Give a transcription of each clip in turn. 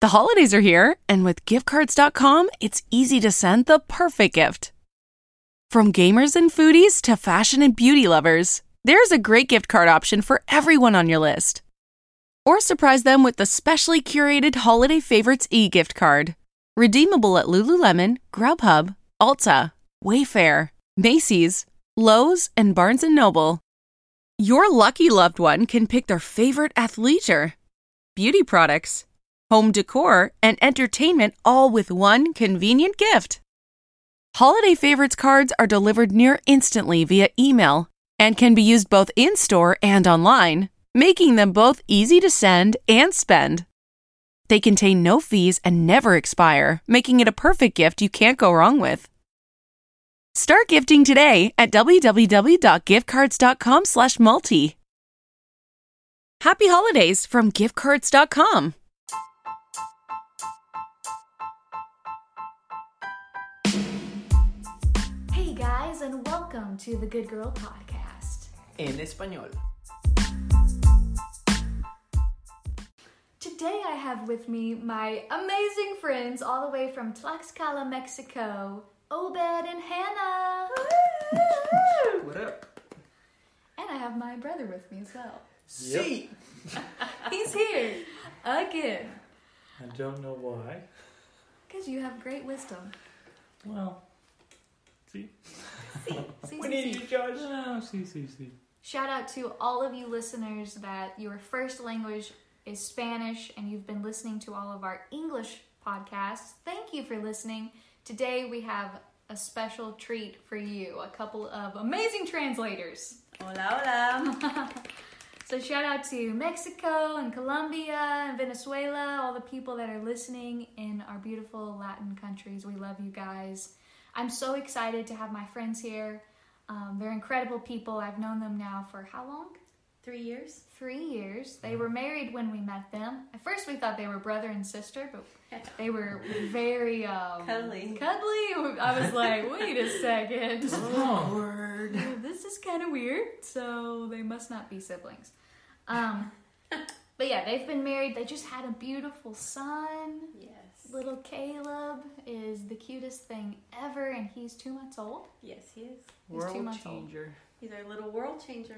The holidays are here, and with giftcards.com, it's easy to send the perfect gift. From gamers and foodies to fashion and beauty lovers, there's a great gift card option for everyone on your list. Or surprise them with the specially curated Holiday Favorites e gift card. Redeemable at Lululemon, Grubhub, Ulta, Wayfair, Macy's, Lowe's, and Barnes & Noble. Your lucky loved one can pick their favorite athleisure, beauty products, home decor, and entertainment all with one convenient gift. Holiday Favorites cards are delivered near instantly via email and can be used both in store and online, making them both easy to send and spend. They contain no fees and never expire, making it a perfect gift you can't go wrong with. Start gifting today at www.giftcards.com/multi. Happy holidays from giftcards.com. welcome to the Good Girl Podcast. En español. Today I have with me my amazing friends all the way from Tlaxcala, Mexico, Obed and Hannah. What up? and I have my brother with me as well. Sí. He's here again I don't know why. because you have great wisdom. Well, see. See, see, We see, need see. you, Josh. Ah, oh, see, see, see. Shout out to all of you listeners that your first language is Spanish and you've been listening to all of our English podcasts. Thank you for listening. Today we have a special treat for you a couple of amazing translators. Hola, hola. So, shout out to Mexico and Colombia and Venezuela, all the people that are listening in our beautiful Latin countries. We love you guys. I'm so excited to have my friends here. Um, they're incredible people. I've known them now for how long? Three years? Three years. They were married when we met them. At first, we thought they were brother and sister, but they were very um, Cuddly. Cuddly. I was like, wait a second. Oh, this is kind of weird. So they must not be siblings. Um, but yeah, they've been married. They just had a beautiful son. Yes. Little Caleb is the cutest thing ever, and he's two months old. Yes, he is. He's two World months old. changer. He's our little world changer.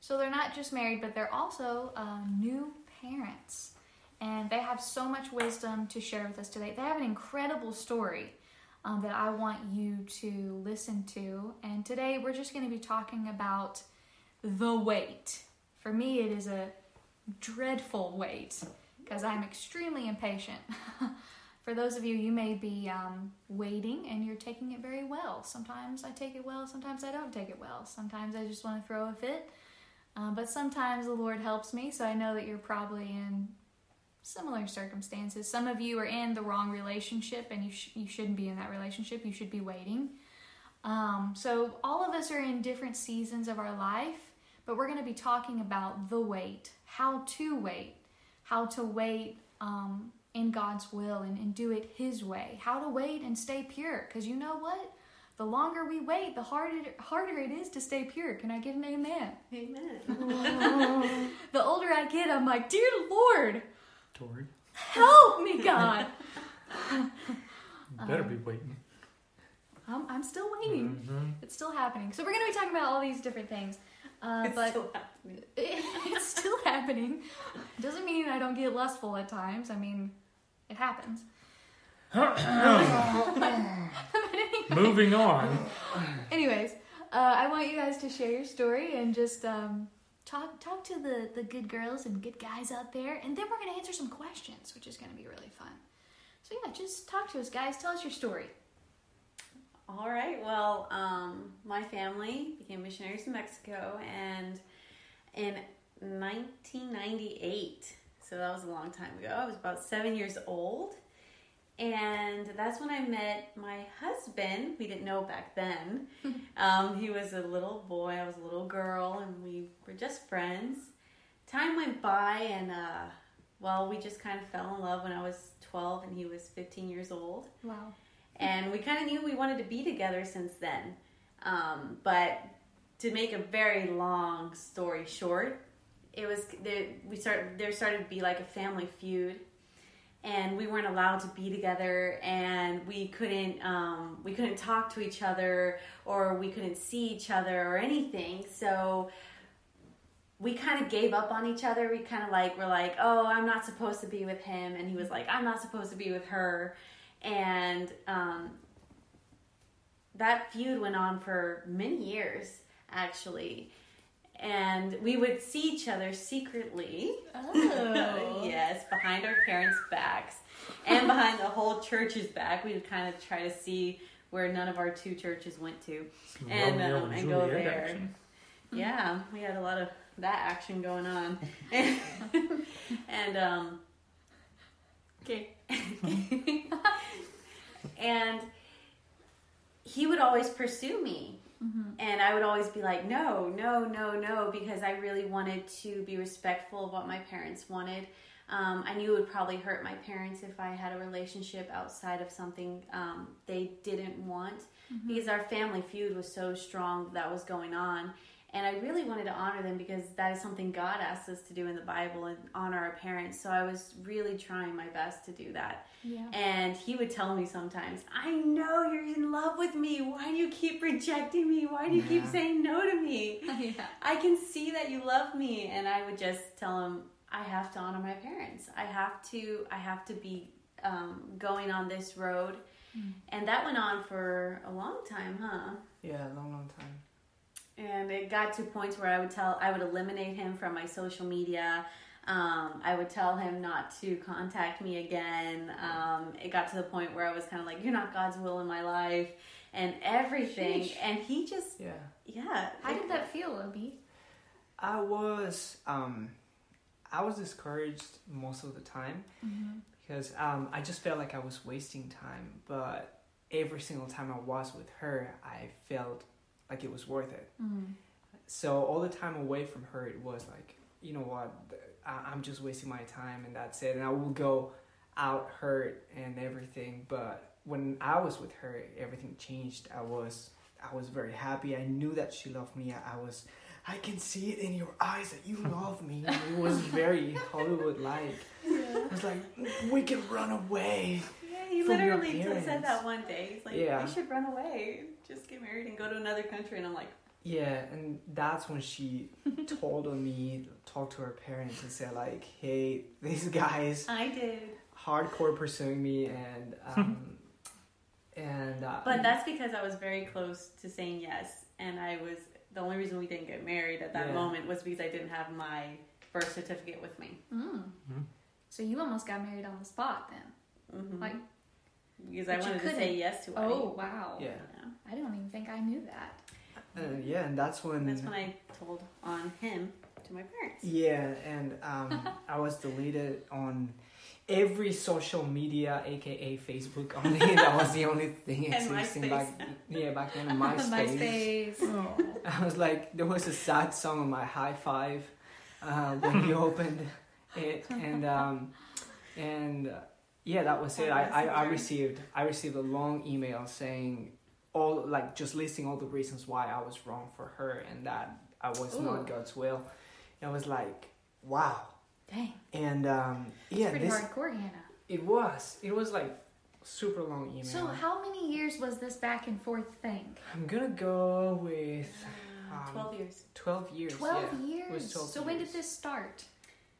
So they're not just married, but they're also uh, new parents. And they have so much wisdom to share with us today. They have an incredible story um, that I want you to listen to. And today we're just going to be talking about the wait. For me, it is a dreadful wait because I'm extremely impatient. For those of you, you may be um, waiting and you're taking it very well. Sometimes I take it well, sometimes I don't take it well. Sometimes I just want to throw a fit. Uh, but sometimes the Lord helps me, so I know that you're probably in similar circumstances. Some of you are in the wrong relationship, and you sh- you shouldn't be in that relationship. You should be waiting. Um, so all of us are in different seasons of our life, but we're going to be talking about the wait, how to wait, how to wait um, in God's will and, and do it His way, how to wait and stay pure. Because you know what? The longer we wait, the harder harder it is to stay pure. Can I get an amen? Amen. The older I get, I'm like, dear Lord, Tori, help me, God. you better be waiting. I'm, I'm still waiting. Mhm. It's still happening. So we're going to be talking about all these different things. Uh, It's but still happening. it's still happening. Doesn't mean I don't get lustful at times. I mean, it happens. Moving on. Anyways, uh, I want you guys to share your story and just um, talk talk to the, the good girls and good guys out there, and then we're gonna answer some questions, which is gonna be really fun. So yeah, just talk to us, guys. Tell us your story. All right. Well, um, my family became missionaries in Mexico, and in 1998, So that was a long time ago. I was about seven years old. And that's when I met my husband. We didn't know back then. um, he was a little boy, I was a little girl, and we were just friends. Time went by, and uh, well, we just kind of fell in love when I was 12 and he was 15 years old Wow. And we kind of knew we wanted to be together since then. Um, but to make a very long story short, it was there, we started there started to be like a family feud, and we weren't allowed to be together, and we couldn't um, we couldn't talk to each other, or we couldn't see each other or anything. So we kind of gave up on each other. We kind of like were like, oh, I'm not supposed to be with him, and he was like, I'm not supposed to be with her, and um, that feud went on for many years actually, and we would see each other secretly. Oh. yes, behind our parents' backs and behind the whole church's back. We would kind of try to see where none of our two churches went to, Some and um, and and go there. action. Yeah, we had a lot of that action going on. and um Okay. and he would always pursue me. And I would always be like, no, no, no, no, because I really wanted to be respectful of what my parents wanted. Um, I knew it would probably hurt my parents if I had a relationship outside of something um, they didn't want because our family feud was so strong that was going on. And I really wanted to honor them because that is something God asked us to do in the Bible and honor our parents. So I was really trying my best to do that. Yeah. And he would tell me sometimes, I know you're in love with me. Why do you keep rejecting me? Why do you keep saying no to me? yeah. I can see that you love me. And I would just tell him, I have to honor my parents. I have to, I have to be um, going on this road. And that went on for a long time, huh? Yeah, a long, long time. And it got to points where I would tell I would eliminate him from my social media. Um, I would tell him not to contact me again. Um, it got to the point where I was kind of like, "You're not God's will in my life," and everything. Sheesh. And he just, Yeah. yeah. How it- did that feel, Obi? I was um I was discouraged most of the time because um I just felt like I was wasting time, but every single time I was with her, I felt like it was worth it. Mm-hmm. So all the time away from her, it was like, you know what, I- I'm just wasting my time, and that's it. And I will go out hurt and everything. But when I was with her, everything changed. I was, I was very happy. I knew that she loved me. I was, I can see it in your eyes that you love me. It was very Hollywood like. It was like we can run away. Yeah, he literally said that one day. He's like, Yeah. "We should run away, just get married, and go to another country." And I'm like, Yeah, and that's when she told on me, talked to her parents, and said like, "Hey, these guys "I did," hardcore pursuing me, and um, and uh, but that's because I was very close to saying yes, and I was the only reason we didn't get married at that Yeah. moment was because I didn't have my birth certificate with me. Mm. So you almost got married on the spot then. hmm Like, because I But you wanted to say yes to it. oh wow. yeah, I don't even think I knew that. and yeah, and that's when That's when I told on him to my parents. yeah, and um, I was deleted on every social media, aka Facebook. Only that was the only thing And existing back yeah back then. MySpace. MySpace. I was like, there was a sad song on my hi5 uh, when you opened it, and um, and uh, yeah, that was it. I, I, I received I received a long email saying all like just listing all the reasons why I was wrong for her and that I was Ooh. not God's will. And I was like, wow, Dang. and um, yeah, Pretty this hardcore, Hannah. it was it was like super long email. So how many years was this back and forth thing? I'm gonna go with um, Twelve years. twelve years. Twelve yeah. Years. 12 so when did this start?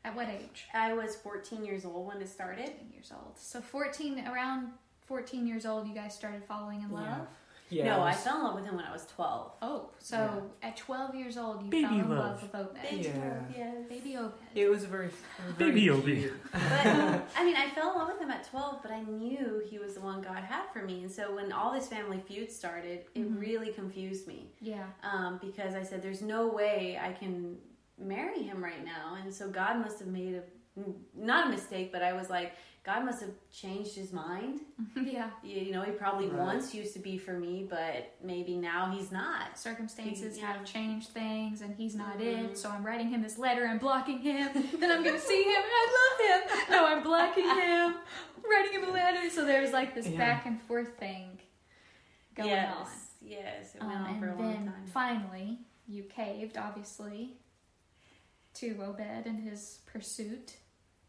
At what age? I was 14 years old when it started. 14 years old. So 14, around 14 years old, you guys started falling in love? Yeah. Yeah, no, it I was- fell in love with him when I was 12. Oh, so at 12 years old, you Baby fell in love. love with Obed. Baby Yeah. love, yes. Baby Obed. It was very, very Baby Obi. cute. But I mean, I fell in love with him at 12, but I knew he was the one God had for me. And so when all this family feud started, it really confused me Yeah. um, because I said, "There's no way I can marry him right now." And so God must have made a not a mistake, but I was like, God must have changed his mind. yeah. You you know, he probably Right. once used to be for me, but maybe now he's not. Circumstances Yeah. have changed things, and he's not Mhm. it. So I'm writing him this letter. I'm blocking him. then I'm gonna see him. and I love him. No, I'm blocking him. Writing him a letter. So there's like this Yeah. back and forth thing going yes, on. yes, it Um, went on and for a then long time. finally, you caved, obviously, to Obed and his pursuit.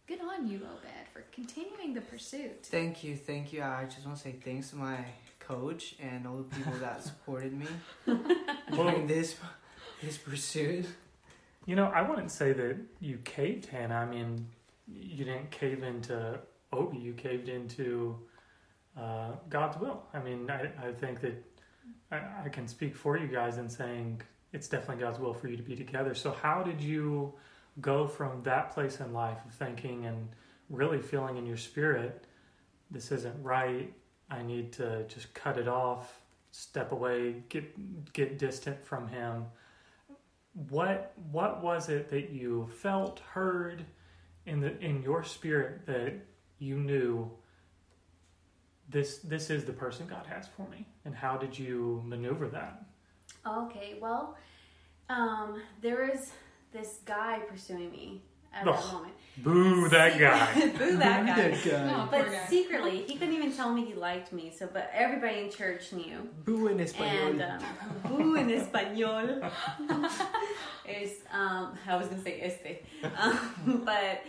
Good on you, Obed, for continuing the pursuit. Thank you, thank you. I just want to say thanks to my coach and all the people that supported me during this this pursuit. You know, I wouldn't say that you caved, Hannah. I mean, you didn't cave into Obi. You caved into uh, God's will. I mean, I, I think that I, I can speak for you guys in saying it's definitely God's will for you to be together. So, how did you go from that place in life of thinking and really feeling in your spirit, this isn't right. I need to just cut it off, step away, get get distant from him what what was it that you felt heard in the in your spirit that you knew this this is the person God has for me and how did you maneuver that Okay, well, um, there is this guy pursuing me at that moment. boo that guy Boo that guy. Oh, But guy. secretly, he couldn't even tell me he liked me. So, but everybody in church knew. Boo in español. And um, boo in español is um, I was gonna say este, um, but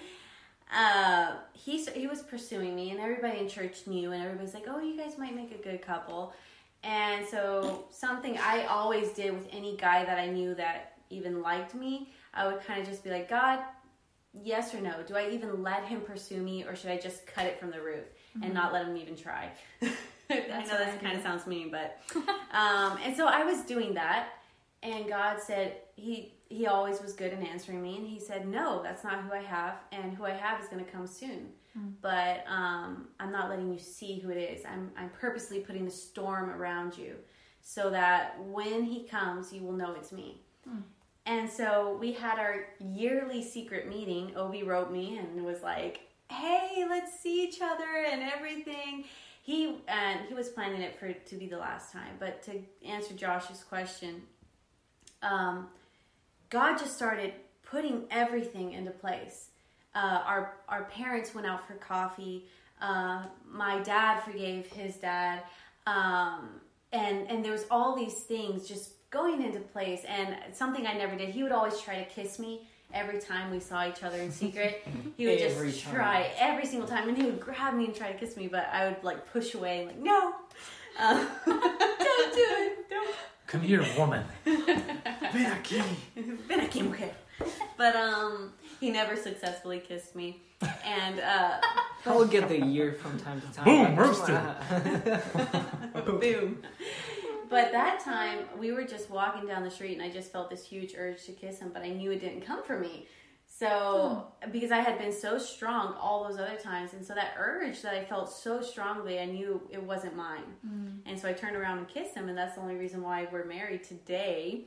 uh, he he was pursuing me, and everybody in church knew, and everybody's like, "Oh, you guys might make a good couple." And so something I always did with any guy that I knew that even liked me, I would kind of just be like, God, yes or no? Do I even let him pursue me, or should I just cut it from the root and not let him even try? I know that kind of sounds mean, but um, and so I was doing that, and God said he he always was good in answering me, and he said, no, that's not who I have, and who I have is going to come soon. But um, I'm not letting you see who it is. I'm I'm purposely putting the storm around you, so that when he comes, you will know it's me. And so we had our yearly secret meeting. Obi wrote me and was like, "Hey, let's see each other and everything." He and he was planning it for to be the last time. But to answer Josh's question, um, God just started putting everything into place. Uh, our our parents went out for coffee. Uh, my dad forgave his dad, um, and and there was all these things just going into place. And something I never did. He would always try to kiss me every time we saw each other in secret. He would Every just time. try every single time, and he would grab me and try to kiss me, but I would like push away, like no, uh, don't do it, don't come here woman Ven aquí. Ven aquí, mujer. But um, he never successfully kissed me, and uh, I'll get the year from time to time. Boom, but- roasted. boom. But that time we were just walking down the street, and I just felt this huge urge to kiss him, but I knew it didn't come from me. So because I had been so strong all those other times, and so that urge that I felt so strongly, I knew it wasn't mine. And so I turned around and kissed him, and that's the only reason why we're married today.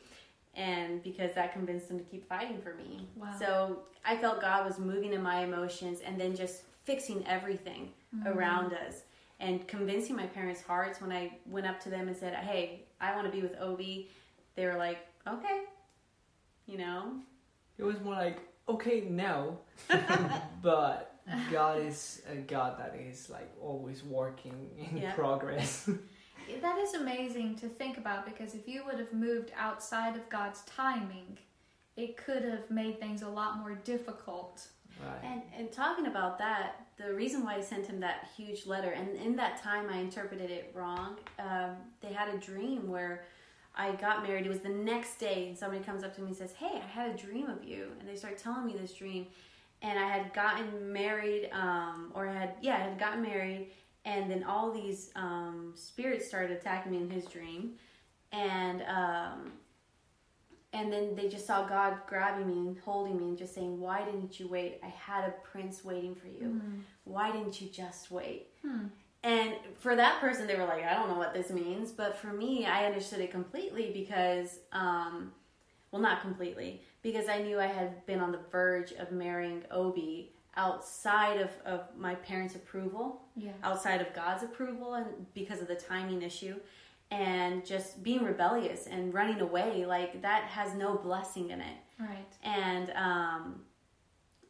And because that convinced him to keep fighting for me. Wow. So I felt God was moving in my emotions and then just fixing everything mm. around us and convincing my parents' hearts when I went up to them and said, Hey, I want to be with Obi. They were like, Okay. You know? It was more like, okay, no. but God is a God that is like always working in Yeah. progress. That is amazing to think about because if you would have moved outside of God's timing, it could have made things a lot more difficult. right. And and talking about that, the reason why I sent him that huge letter, and in that time I interpreted it wrong. Um, they had a dream where I got married. It was the next day, and somebody comes up to me and says, "Hey, I had a dream of you," and they start telling me this dream, and I had gotten married, um, or I had yeah, I had gotten married, and then all these um, spirits started attacking me in his dream, and um, and then they just saw God grabbing me and holding me and just saying, Why didn't you wait? I had a prince waiting for you. Why didn't you just wait? And for that person, they were like, I don't know what this means. But for me, I understood it completely because, um, well, not completely, because I knew I had been on the verge of marrying Obi outside of, of my parents' approval, Yeah. outside of God's approval, and because of the timing issue, and just being rebellious and running away, like that has no blessing in it. Right. And um,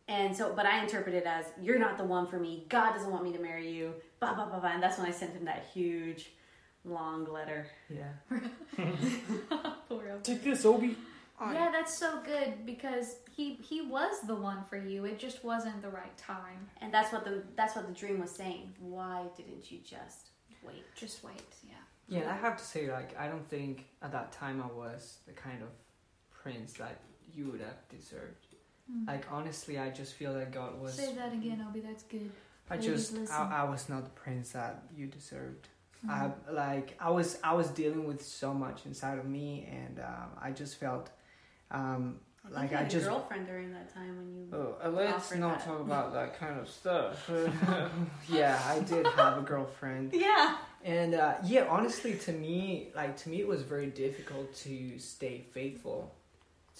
and so, but I interpret it as you're not the one for me. God doesn't want me to marry you. Blah blah blah blah. And that's when I sent him that huge, long letter. Yeah. Poor Take this, Obi. Yeah, that's so good because he he was the one for you. It just wasn't the right time. And that's what the that's what the dream was saying. Why didn't you just wait? Just wait. Yeah. Yeah, I have to say, like, I don't think at that time I was the kind of prince that you would have deserved. Like, honestly, I just feel that God was. Say that again, Obi. That's good. I Ladies, just. I, I was not the prince that you deserved. I like, I was, I was dealing with so much inside of me, and um, I just felt, um, I like you I had a just. girlfriend during that time when you. Oh, uh, let's not that. talk about that kind of stuff. yeah, I did have a girlfriend. Yeah. And uh, yeah, honestly, to me, like to me, it was very difficult to stay faithful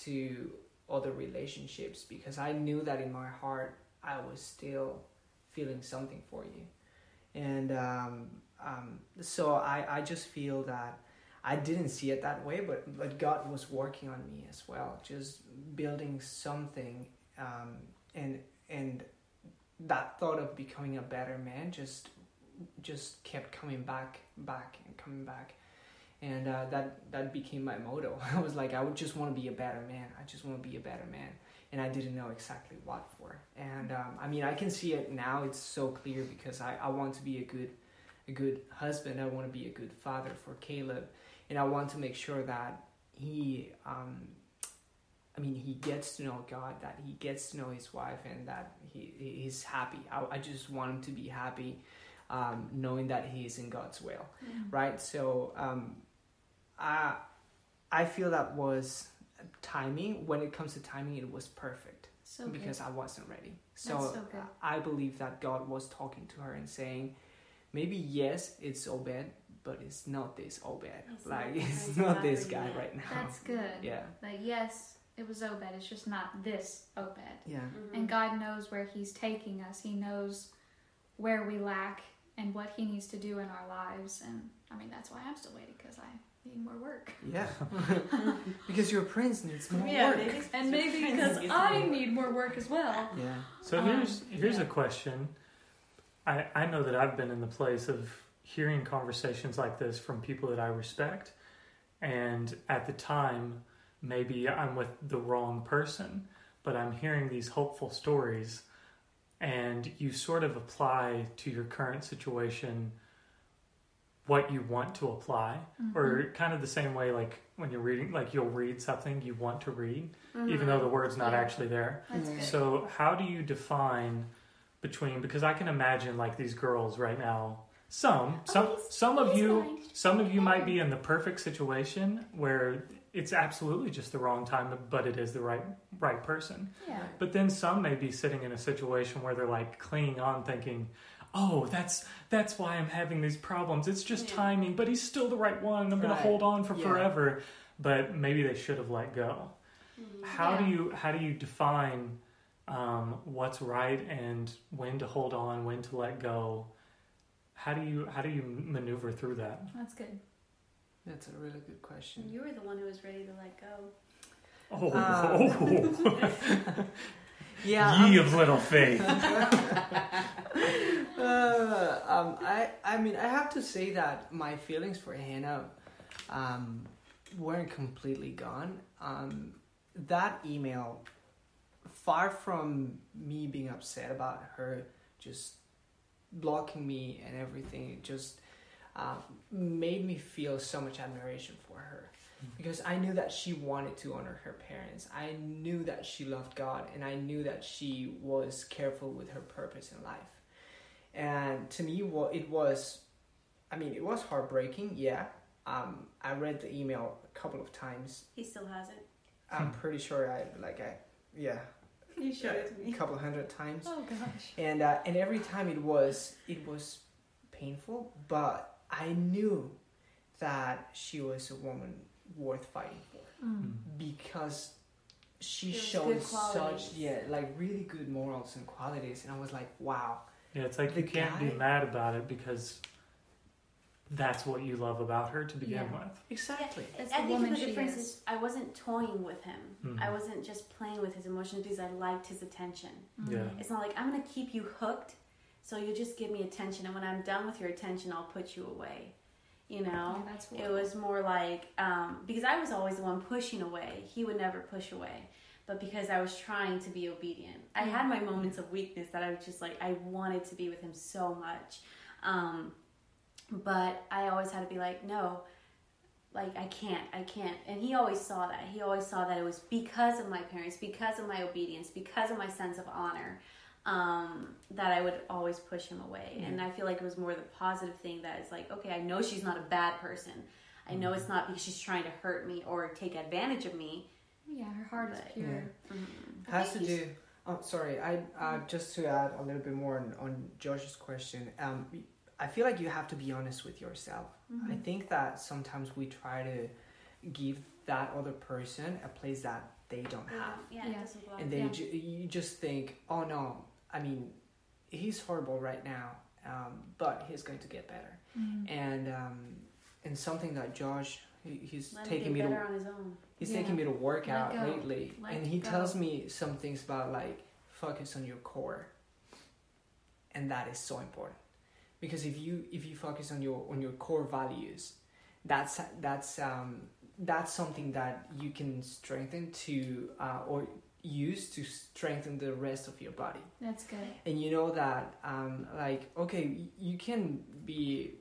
to other relationships because I knew that in my heart I was still feeling something for you, and um, um, so I I just feel that I didn't see it that way, but but God was working on me as well, just building something, um, and and that thought of becoming a better man just just kept coming back, back, and coming back, and uh, that that became my motto. I was like, I would just want to be a better man. I just want to be a better man, and I didn't know exactly what for. And um, I mean, I can see it now. It's so clear because I, I want to be a good a good husband. I want to be a good father for Caleb, and I want to make sure that he. Um, I mean, he gets to know God, that he gets to know his wife, and that he he's happy. I, I just want him to be happy, um, knowing that he is in God's will, right? So, um, I I feel that was timing. When it comes to timing, it was perfect So good. because I wasn't ready. So, so good. I believe that God was talking to her and saying, maybe yes, it's Obed, but it's not this Obed. It's like not- it's it's not not this guy you. right now. That's good. Yeah. Like yes, it was Obed. It's just not this Obed. Yeah. Mm-hmm. And God knows where He's taking us. He knows where we lack and what He needs to do in our lives. And I mean, that's why I'm still waiting because I need more work. Yeah. because your prince needs more Yeah, work. maybe- And maybe because I need more work as well. Yeah. So Um, here's here's yeah. a question. I I know that I've been in the place of hearing conversations like this from people that I respect, and at the time, maybe I'm with the wrong person, but I'm hearing these hopeful stories, and you sort of apply to your current situation what you want to apply or mm-hmm. kind of the same way like when you're reading like you'll read something you want to read even mm-hmm. though the word's not Yeah. actually there That's good. so how do you define between because I can imagine like these girls right now. Some some Oh, some of you some of you might be in the perfect situation where it's absolutely just the wrong time but it is the right right person. yeah. But then some may be sitting in a situation where they're like clinging on thinking, "Oh, that's that's why I'm having these problems. It's just Yeah. timing, but he's still the right one. I'm going to hold on for Yeah. forever." But maybe they should have let go how do you how do you define um, what's right and when to hold on when to let go how do you how do you maneuver through that That's good. That's a really good question. You were the one who was ready to let go. oh, Uh, Yeah. ye um, of little faith uh, um, I, I mean, I have to say that my feelings for Hannah um, weren't completely gone. Um, that email, far from me being upset about her just blocking me and everything, it just uh, made me feel so much admiration for her. Because I knew that she wanted to honor her parents. I knew that she loved God, and I knew that she was careful with her purpose in life. And to me, what it was, I mean, it was heartbreaking. Yeah, um, I read the email a couple of times. He still has it. I'm pretty sure I like I, yeah, You showed it to a couple hundred times. Oh gosh. and uh, and every time it was it was painful but i knew that she was a woman worth fighting for Mm. because she There's showed such yeah like really good morals and qualities, and I was like, wow. Yeah, it's like The you can't be mad about it because that's what you love about her to begin Yeah. with. Exactly. It's I the think woman the difference is. is I wasn't toying with him. Mhm. I wasn't just playing with his emotions because I liked his attention. Yeah. It's not like I'm gonna keep you hooked, so you just give me attention, and when I'm done with your attention, I'll put you away. You know, Yeah, that's it was more like um, because I was always the one pushing away. He would never push away, but because I was trying to be obedient, I had my moments of weakness that I was just like I wanted to be with him so much, um, but I always had to be like no. Like I can't, I can't, and he always saw that. He always saw that it was because of my parents, because of my obedience, because of my sense of honor, um, that I would always push him away. And I feel like it was more the positive thing that it's like, okay, I know she's not a bad person. I know it's not because she's trying to hurt me or take advantage of me. Yeah, her heart is But- pure. Mm-hmm. has to think do. Oh, sorry. I uh, just to add a little bit more on, on Josh's question. Um, I feel like you have to be honest with yourself. I think that sometimes we try to give that other person a place that they don't have, Yeah, Yeah. it doesn't belong. and they Yeah. ju- you just think, oh no. I mean, he's horrible right now, um, but he's going to get better. Mm-hmm. And um, and something that Josh he, he's Let him taking get me to better on his own. He's Yeah. taking me to work Let out go. lately, Let and he go. tells me some things about like focus on your core, and that is so important because if you if you focus on your on your core values, that's that's um, that's something that you can strengthen to uh, or use to strengthen the rest of your body That's good. and you know that um, like okay you can be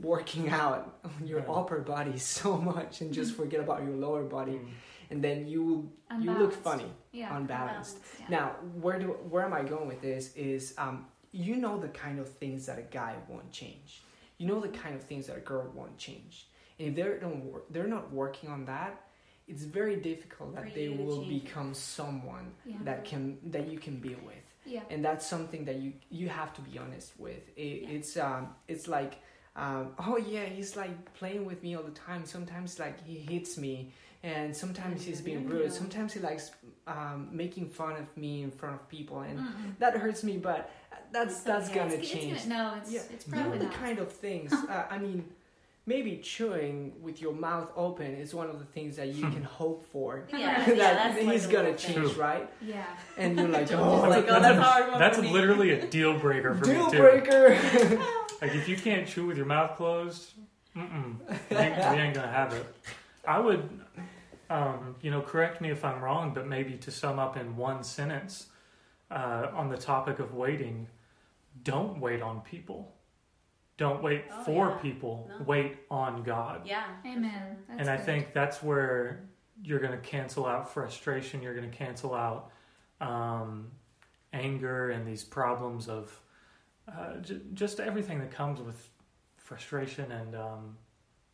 working out on your Right. upper body so much and just forget about your lower body Mm. and then you will you look funny Yeah. unbalanced Yeah. now where do where am i going with this is um, you know the kind of things that a guy won't change. You know the kind of things that a girl won't change. And if they're don't they're not working on that it's very difficult that they will change. become someone Yeah. that can that you can be with. Yeah. and that's something that you you have to be honest with. It, Yeah. it's um it's like um oh yeah he's like playing with me all the time. Sometimes like he hits me and sometimes he's being rude. sometimes he likes um, making fun of me in front of people and Mm-mm. that hurts me but that's It's that's okay. gonna It's, change it's gonna, no, it's yeah it's you know probably the not. kind of things uh, i mean maybe chewing with your mouth open is one of the things that you can hope for Yeah, that yeah, that's like he's gonna little thing. change True. right yeah. and you're like oh like, that's, oh, that's a, hard that's literally a deal breaker for deal me too. breaker Like if you can't chew with your mouth closed, mm-mm, we, we ain't gonna have it. I would, um, you know, correct me if I'm wrong, but maybe to sum up in one sentence uh, on the topic of waiting, don't wait on people. Don't wait Oh, for yeah. people. No. Wait on God. Yeah. Amen. That's and I good. think that's where you're going to cancel out frustration. You're going to cancel out um, anger and these problems of uh, j- just everything that comes with frustration and um,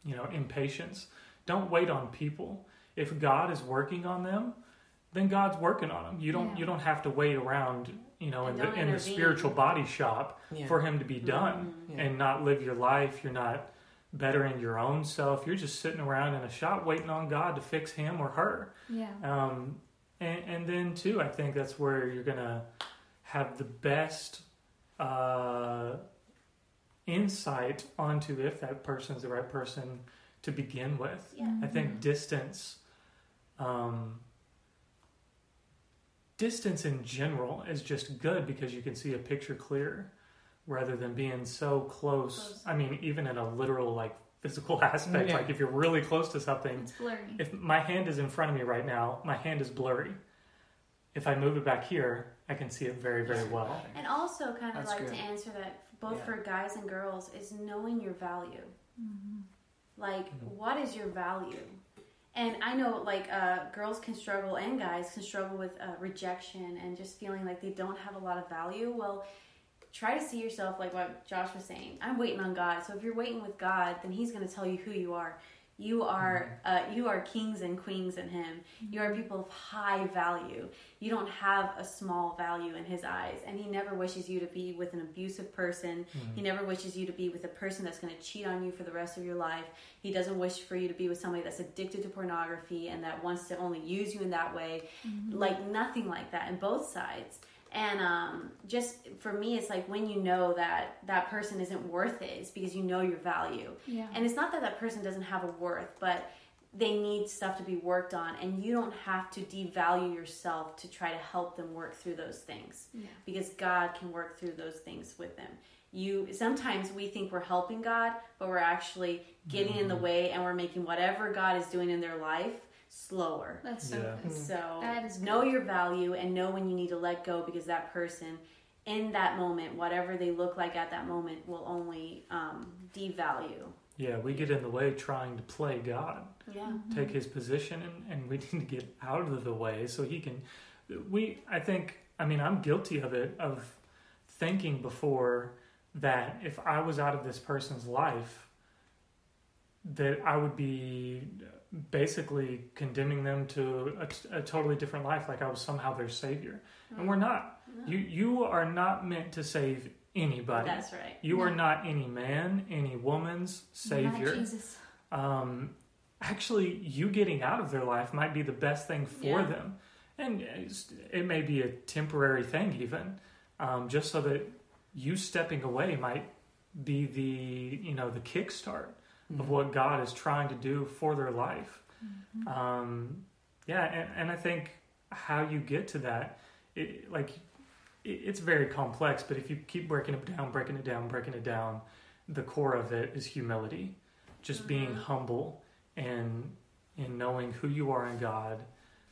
you know impatience. Don't wait on people. If God is working on them, then God's working on them. You don't Yeah. you don't have to wait around. You know, in the in the spiritual body shop Yeah. for Him to be done Mhm. Yeah. and not live your life. You're not bettering your own self. You're just sitting around in a shop waiting on God to fix him or her. Yeah. Um, and, and then, too, I think that's where you're going to have the best uh, insight onto if that person's the right person to begin with. Yeah. I think distance, um, distance in general is just good because you can see a picture clear rather than being so close. Close. I mean, even in a literal, like, physical aspect, Yeah. like if you're really close to something, It's blurry. if my hand is in front of me right now, my hand is blurry. If I move it back here, I can see it very, very well. And also, kind of That's like good. to answer that, both Yeah. for guys and girls, is knowing your value. Mm-hmm. Like, Mhm. what is your value? And I know, like, uh, girls can struggle and guys can struggle with uh, rejection and just feeling like they don't have a lot of value. Well, try to see yourself like what Josh was saying. I'm waiting on God. So if you're waiting with God, then He's going to tell you who you are. You are uh, you are kings and queens in Him. Mm-hmm. You are people of high value. You don't have a small value in His eyes, and He never wishes you to be with an abusive person. Mm-hmm. He never wishes you to be with a person that's going to cheat on you for the rest of your life. He doesn't wish for you to be with somebody that's addicted to pornography and that wants to only use you in that way. Mm-hmm. Like nothing like that in both sides. And um, just for me, it's like when you know that that person isn't worth it, it's because you know your value. Yeah. And it's not that that person doesn't have a worth, but they need stuff to be worked on, and you don't have to devalue yourself to try to help them work through those things. Yeah. Because God can work through those things with them. You sometimes we think we're helping God, but we're actually getting in the way, and we're making whatever God is doing in their life slower. That's so Yeah. good. So That is know your value and know when you need to let go because that person in that moment, whatever they look like at that moment, will only um, devalue. Yeah, we get in the way trying to play God, Yeah. take his position, and, and we need to get out of the way so he can. We, I think, I mean, I'm guilty of it, of thinking before that if I was out of this person's life, that I would be basically condemning them to a, a totally different life, like I was somehow their savior. And we're not. You you are not meant to save anybody. That's right. You are not any man, any woman's savior. Not Jesus. Um, actually, you getting out of their life might be the best thing for Yeah. them, and it may be a temporary thing, even um, just so that you stepping away might be the you know the kickstart of mm-hmm. what God is trying to do for their life. Mm-hmm. Um, yeah, and, and I think how you get to that, it, like it, it's very complex. But if you keep breaking it down, breaking it down, breaking it down, the core of it is humility, just mm-hmm. being humble and in knowing who you are in God,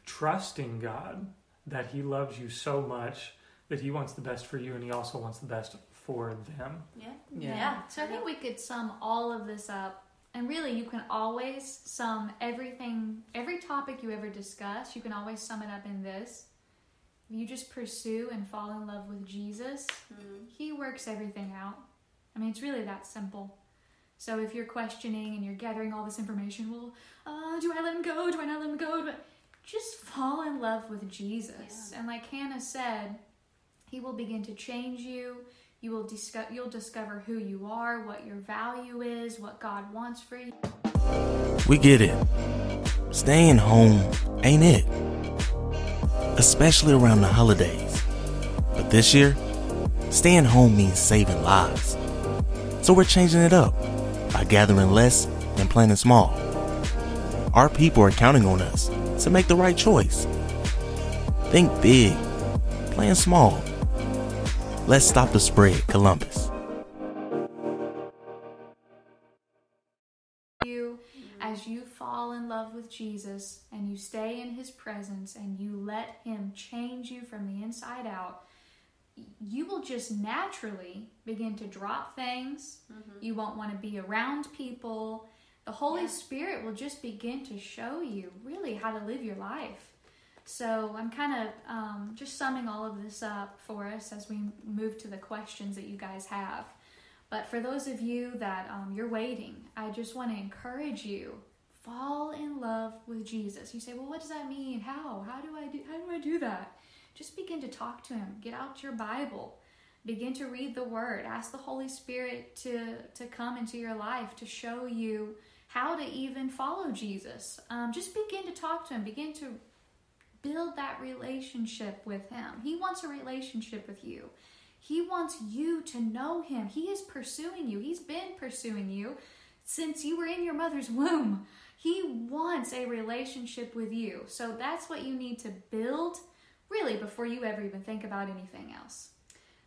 trusting God that He loves you so much that He wants the best for you, and He also wants the best for them. Yeah. Yeah. So I think we could sum all of this up, and really, you can always sum everything, every topic you ever discuss, you can always sum it up in this. If you just pursue and fall in love with Jesus, He works everything out. I mean, it's really that simple. So if you're questioning and you're gathering all this information, well, uh, do I let him go? Do I not let him go? Just fall in love with Jesus. And like Hannah said, he will begin to change you. You will discover you'll discover who you are, what your value is, what God wants for you. We get it. Staying home ain't it. Especially around the holidays. But this year, staying home means saving lives. So we're changing it up by gathering less and planning small. Our people are counting on us to make the right choice. Think big, plan small. Let's stop the spread, Columbus. you as you fall in love with Jesus and you stay in his presence and you let him change you from the inside out, you will just naturally begin to drop things. Mm-hmm. You won't want to be around people. The Holy Spirit will just begin to show you really how to live your life. So I'm kind of um, just summing all of this up for us as we move to the questions that you guys have. But for those of you that um, you're waiting, I just want to encourage you fall in love with Jesus. You say, "Well, what does that mean? How? How do I do? How do I do that?" Just begin to talk to Him. Get out your Bible. Begin to read the Word. Ask the Holy Spirit to to come into your life to show you how to even follow Jesus. Um, just begin to talk to Him. Begin to build that relationship with Him. He wants a relationship with you. He wants you to know Him. He is pursuing you. He's been pursuing you since you were in your mother's womb. He wants a relationship with you. So that's what you need to build really before you ever even think about anything else.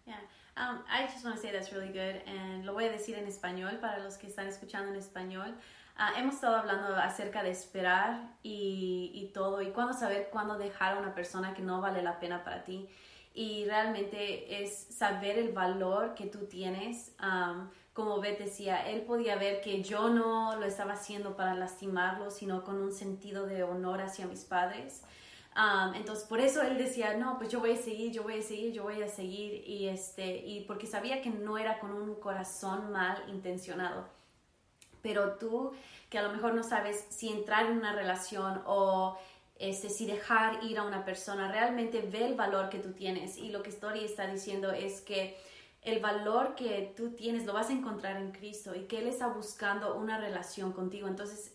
Yeah. Um, I just want to say that's really good and lo voy a decir en español para los que están escuchando en español. Ah, hemos estado hablando acerca de esperar y, y todo y cuándo saber cuándo dejar a una persona que no vale la pena para ti y realmente es saber el valor que tú tienes. Um, como Beth decía, él podía ver que yo no lo estaba haciendo para lastimarlo, sino con un sentido de honor hacia mis padres. Um, entonces por eso él decía, no, pues yo voy a seguir, yo voy a seguir, yo voy a seguir y este y porque sabía que no era con un corazón mal intencionado. Pero tú que a lo mejor no sabes si entrar en una relación o este, si dejar ir a una persona, realmente ve el valor que tú tienes. Y lo que Story está diciendo es que el valor que tú tienes lo vas a encontrar en Cristo y que Él está buscando una relación contigo. Entonces,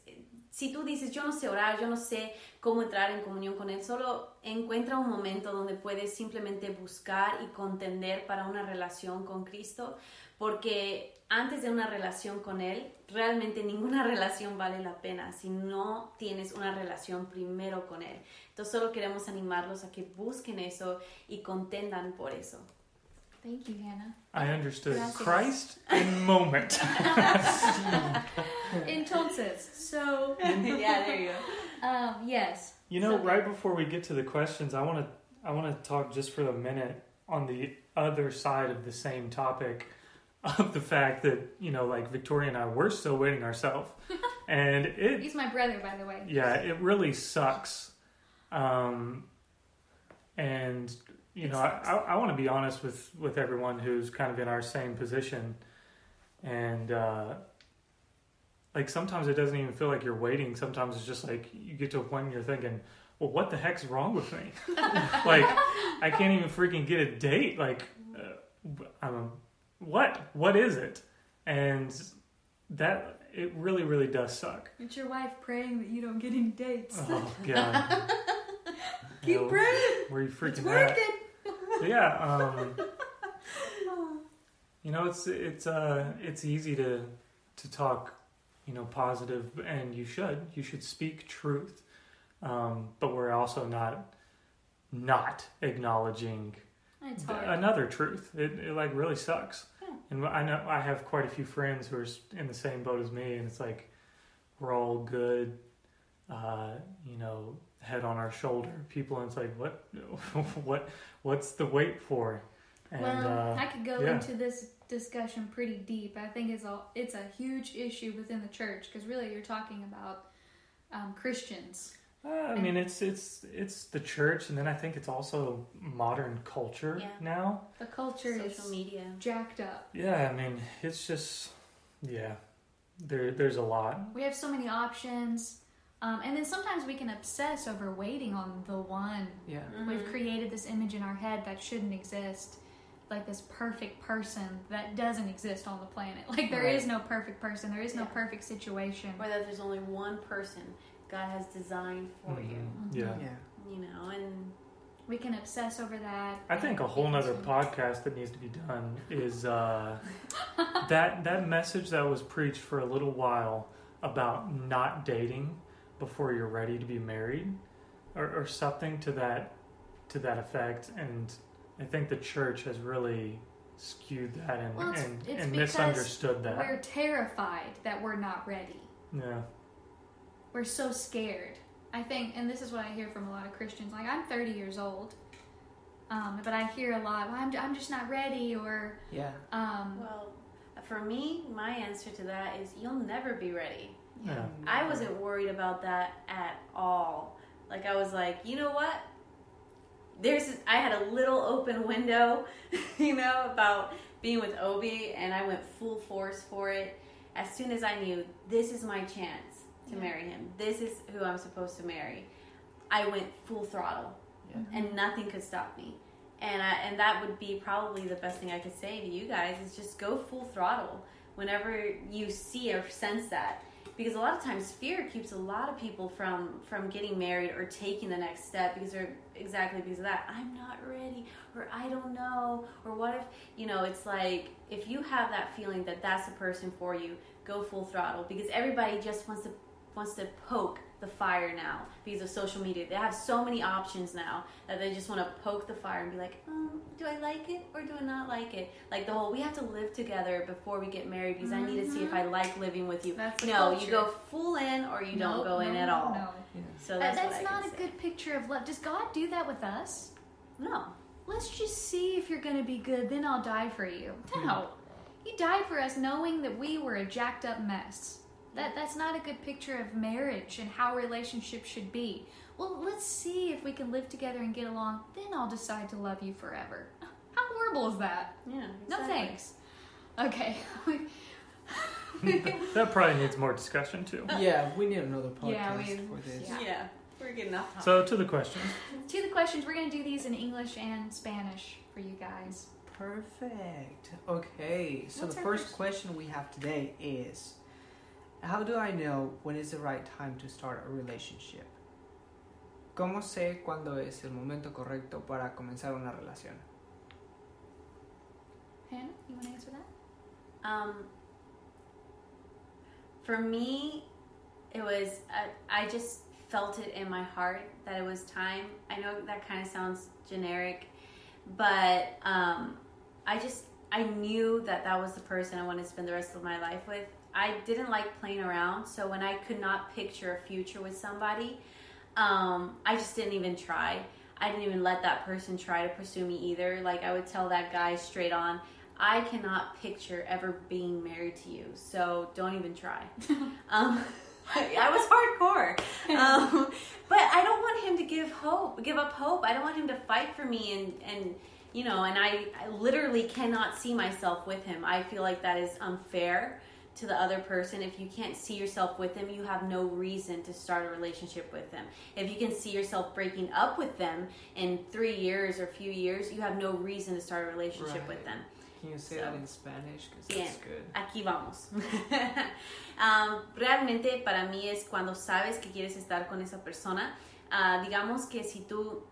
si tú dices, yo no sé orar, yo no sé cómo entrar en comunión con Él, solo encuentra un momento donde puedes simplemente buscar y contender para una relación con Cristo, porque antes de una relación con Él, realmente ninguna relación vale la pena si no tienes una relación primero con Él. Entonces solo queremos animarlos a que busquen eso y contendan por eso. Thank you, Hannah. I understood Gracias. Christ in moment. Entonces, so yeah, there you go. um, yes. You know, So- right before we get to the questions, I want to I want to talk just for a minute on the other side of the same topic of the fact that you know, like Victoria and I, we're still waiting ourselves, and it He's my brother, by the way. yeah, it really sucks. Um, and you know, I, I, I want to be honest with with everyone who's kind of in our same position, and uh, like sometimes it doesn't even feel like you're waiting. Sometimes it's just like you get to a point and you're thinking, "Well, what the heck's wrong with me? like, I can't even freaking get a date. Like, uh, I'm what? What is it?" And that it really, really does suck. It's your wife praying that you don't get any dates. Oh god. Keep praying. Where you freaking It's working. But yeah, um, you know, it's it's uh it's easy to to talk, you know, positive, and you should you should speak truth, um, but we're also not not acknowledging another truth. It, it like really sucks. And I know I have quite a few friends who are in the same boat as me, and it's like we're all good, uh, you know, head on our shoulder people, and it's like what, what, what's the wait for? And well, uh, I could go yeah. into this discussion pretty deep. I think it's a it's a huge issue within the church because really you're talking about um, Christians. Uh, I mean, it's it's it's the church, and then I think it's also modern culture Yeah. now. The culture Social is media. jacked up. Yeah, I mean, it's just yeah, there there's a lot. We have so many options. Um, and then sometimes we can obsess over waiting on the one. Yeah. We've created this image in our head that shouldn't exist. Like this perfect person that doesn't exist on the planet. Like there is Right. no perfect person. There is no Yeah. perfect situation. Or that there's only one person God has designed for Mhm. Mm-hmm. Yeah. Yeah. you. You know, and We can obsess over that. I think a whole get nother podcast that needs to be done is uh, that that message that was preached for a little while about not dating before you're ready to be married, or, or something to that to that effect. And I think the church has really skewed that and Well, it's- and, it's and misunderstood that. We're terrified that we're not ready. Yeah, We're so scared. I think, and this is what I hear from a lot of Christians. Like, I'm 30 years old, um, but I hear a lot, I'm, I'm just not ready, or, Yeah. um, well, for me, my answer to that is you'll never be ready. yeah. I wasn't worried about that at all. Like I was like, you know what? There's this, I had a little open window, you know, about being with Obi, and I went full force for it. As soon as I knew this is my chance to Yeah. marry him, this is who I'm supposed to marry, I went full throttle, Yeah. Mm-hmm. and nothing could stop me. And I, and that would be probably the best thing I could say to you guys is just go full throttle whenever you see or sense that because a lot of times fear keeps a lot of people from from getting married or taking the next step because they're exactly because of that i'm not ready or i don't know or what if you know it's like if you have that feeling that that's the person for you go full throttle because everybody just wants to wants to poke the fire now because of social media they have so many options now that they just want to poke the fire and be like um, do i like it or do i not like it like the whole we have to live together before we get married because i need to see if i like living with you That's no you go full in or you don't go in at all No. so That- that's, that's what I not a say. good picture of love. Does God do that with us? no Let's just see if you're going to be good, then I'll die for you. No. He died for us knowing that we were a jacked up mess. That that's not a good picture of marriage and how relationships should be. Well, let's see if we can live together and get along, then I'll decide to love you forever. How horrible is that? yeah No thanks. Okay. That probably needs more discussion too. yeah, we need another podcast Yeah, we- for this. yeah. Yeah, we're getting off topic. So to the questions. To the questions, we're going to do these in English and Spanish for you guys. Perfect. Okay, so What's the first first- question we have today is How do I know when is the right time to start a relationship? ¿Cómo sé cuándo es el momento correcto para comenzar una relación? Hannah, you want to answer that? Um, for me, it was I, I just felt it in my heart that it was time. I know that kind of sounds generic, but um, I just I knew that that was the person I wanted to spend the rest of my life with. I didn't like playing around, so when I could not picture a future with somebody, um, I just didn't even try. I didn't even let that person try to pursue me either. Like I would tell that guy straight on, I cannot picture ever being married to you, so don't even try. um, I was hardcore, um, but I don't want him to give hope, give up hope. I don't want him to fight for me, and and you know, and I, I literally cannot see myself with him. I feel like that is unfair to the other person. If you can't see yourself with them, you have no reason to start a relationship with them. If you can see yourself breaking up with them in three years or few years, you have no reason to start a relationship with them. Can you say So- that in Spanish? Because that's good. Aquí vamos. Um, realmente para mí es cuando sabes que quieres estar con esa persona. Ah, digamos que si tú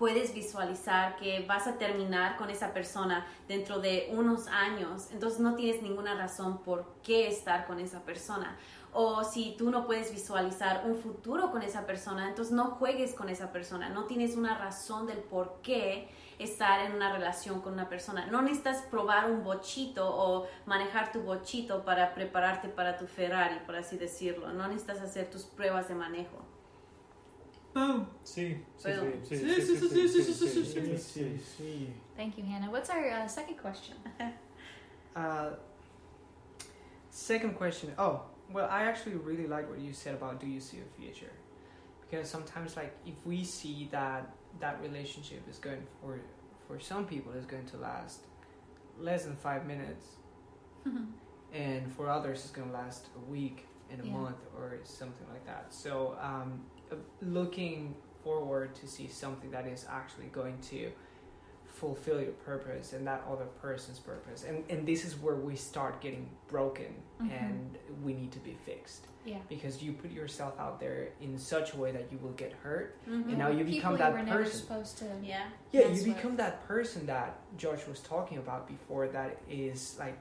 puedes visualizar que vas a terminar con esa persona dentro de unos años, entonces no tienes ninguna razón por qué estar con esa persona. O si tú no puedes visualizar un futuro con esa persona, entonces no juegues con esa persona. No tienes una razón del por qué estar en una relación con una persona. No necesitas probar un bochito o manejar tu bochito para prepararte para tu Ferrari, por así decirlo. No necesitas hacer tus pruebas de manejo. Boom. See. Thank you, Hannah. What's our uh, second question? uh, second question. Oh, well, I actually really like what you said about do you see a future? Because sometimes, like, if we see that that relationship is going for for some people is going to last less than five minutes, and for others it's going to last a week and a yeah. month or something like that. So um, looking forward to see something that is actually going to fulfill your purpose and that other person's purpose and and this is where we start getting broken Mhm. and we need to be fixed Yeah. because you put yourself out there in such a way that you will get hurt Mhm. and now you People become you that were never person supposed to. Yeah. yeah mess you with. become that person that Josh was talking about before that is like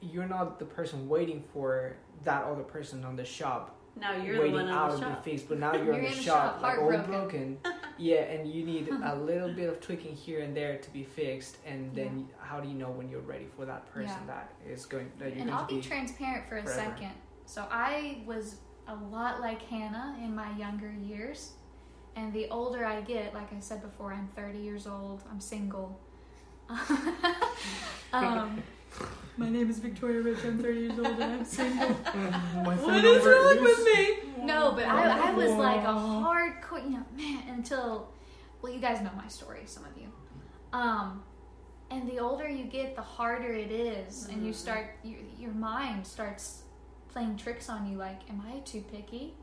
you're not the person waiting for that other person on the shop Now you're the waiting one out of the the shop. but now you're, You're in the in the shop, shop, like all broken. yeah, and you need a little bit of tweaking here and there to be fixed, and then how do you know when you're ready for that person Yeah. that is going that you're And I'll to be be? transparent for a forever. second. So I was a lot like Hannah in my younger years. And the older I get, like I said before, I'm 30 years old, I'm single. um, my name is Victoria Rich, I'm 30 years old, and I'm single. What is wrong with me? No, but I, I was like a hardcore, you know, man, until, well, you guys know my story, some of you. Um, and the older you get, the harder it is, and you start, your, your mind starts playing tricks on you. Like, am I too picky?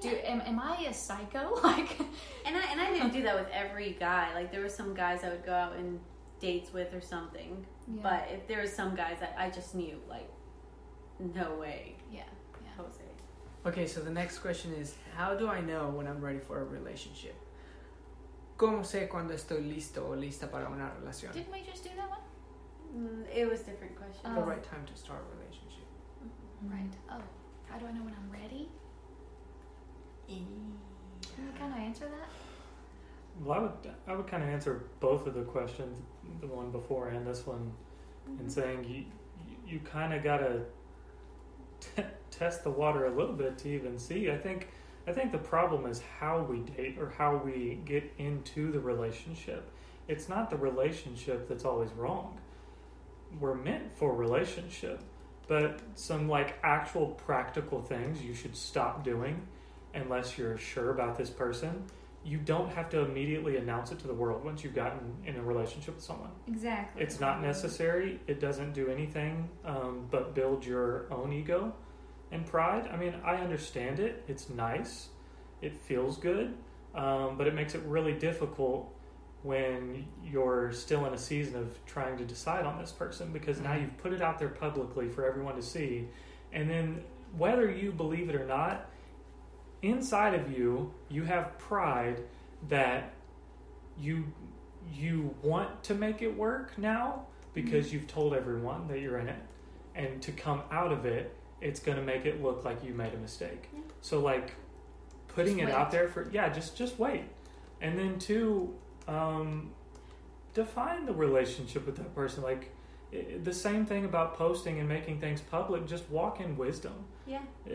Do am, am I a psycho? Like, And I and I didn't do that with every guy. Like there were some guys I would go out and dates with or something. Yeah. But if there was some guys that I just knew, like, no way, yeah, yeah. Jose. Okay, so the next question is, how do I know when I'm ready for a relationship? ¿Cómo sé cuando estoy listo o lista para una relación? Didn't we just do that one? Mm, it was different question. Oh. The right time to start a relationship. Right. Oh, how do I know when I'm ready? Can you kind of answer that? Well, I would I would kind of answer both of the questions, the one before and this one, and saying you you, you kind of gotta t- test the water a little bit to even see. I think I think the problem is how we date or how we get into the relationship. It's not the relationship that's always wrong. We're meant for relationship, but some like actual practical things you should stop doing unless you're sure about this person you don't have to immediately announce it to the world once you've gotten in a relationship with someone. Exactly. It's not necessary. It doesn't do anything um, but build your own ego and pride. I mean, I understand it. It's nice. It feels good. Um, but it makes it really difficult when you're still in a season of trying to decide on this person because now you've put it out there publicly for everyone to see. And then, whether you believe it or not, inside of you, you have pride that you you want to make it work now because you've told everyone that you're in it. And to come out of it it's going to make it look like you made a mistake. Yeah. so like putting Just it out there for yeah just just wait. And then two um define the relationship with that person. Like i the same thing about posting and making things public just walk in wisdom. Yeah. Uh,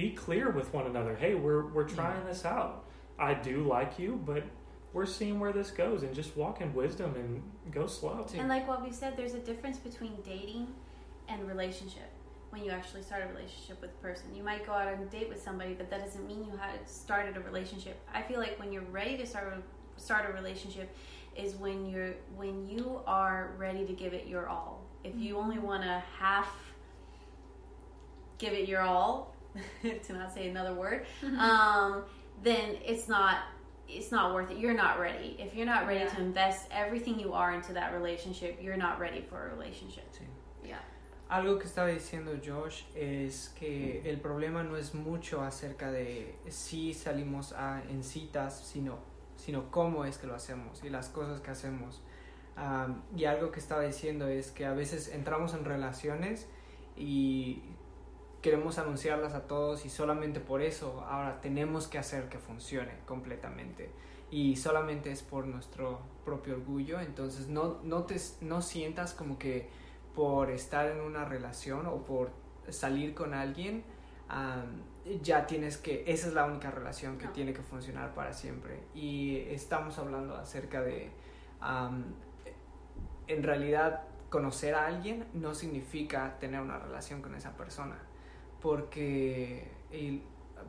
be clear with one another hey we're we're trying this out i do like you but we're seeing where this goes and just walk in wisdom and go slow too. And like what we said, there's a difference between dating and relationship. When you actually start a relationship with a person, you might go out on a date with somebody, but that doesn't mean you had started a relationship. I feel like when you're ready to start a, start a relationship, is when you're when you are ready to give it your all. If you mm-hmm. only want to half give it your all, to not say another word, um, then it's not it's not worth it. You're not ready. If you're not ready Yeah. to invest everything you are into that relationship, you're not ready for a relationship. Sí. Yeah. Algo que estaba diciendo Josh es que el problema no es mucho acerca de si salimos a, en citas, sino, sino cómo es que lo hacemos y las cosas que hacemos. Am, y algo que estaba diciendo es que a veces entramos en relaciones y queremos anunciarlas a todos y solamente por eso ahora tenemos que hacer que funcione completamente. Y solamente es por nuestro propio orgullo. Entonces no, no te no sientas como que por estar en una relación o por salir con alguien am, ya tienes que esa es la única relación que No. tiene que funcionar para siempre. Y estamos hablando acerca de am, en realidad conocer a alguien no significa tener una relación con esa persona porque el-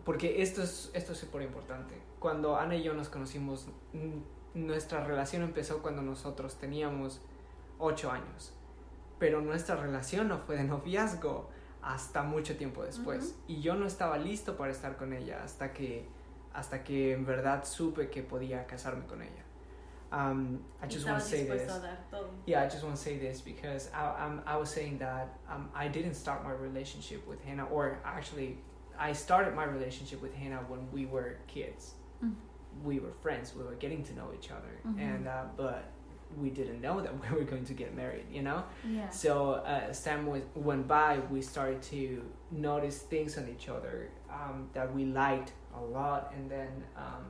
porque esto es esto es súper importante. Cuando Ana y yo nos conocimos nuestra relación empezó cuando nosotros teníamos ocho años pero nuestra relación no fue de noviazgo hasta mucho tiempo después. Y yo no estaba listo para estar con ella hasta que hasta que en verdad supe que podía casarme con ella um, I just want to say this dispuesto a dar todo. yeah, I just want to say this because I, um, I was saying that um, I didn't start my relationship with Hannah, or actually, I started my relationship with Hannah when we were kids. Mm. We were friends. We were getting to know each other, Mhm. and uh, but we didn't know that we were going to get married. You know. Yeah. So uh, as time was, went by, we started to notice things on each other um, that we liked a lot, and then um,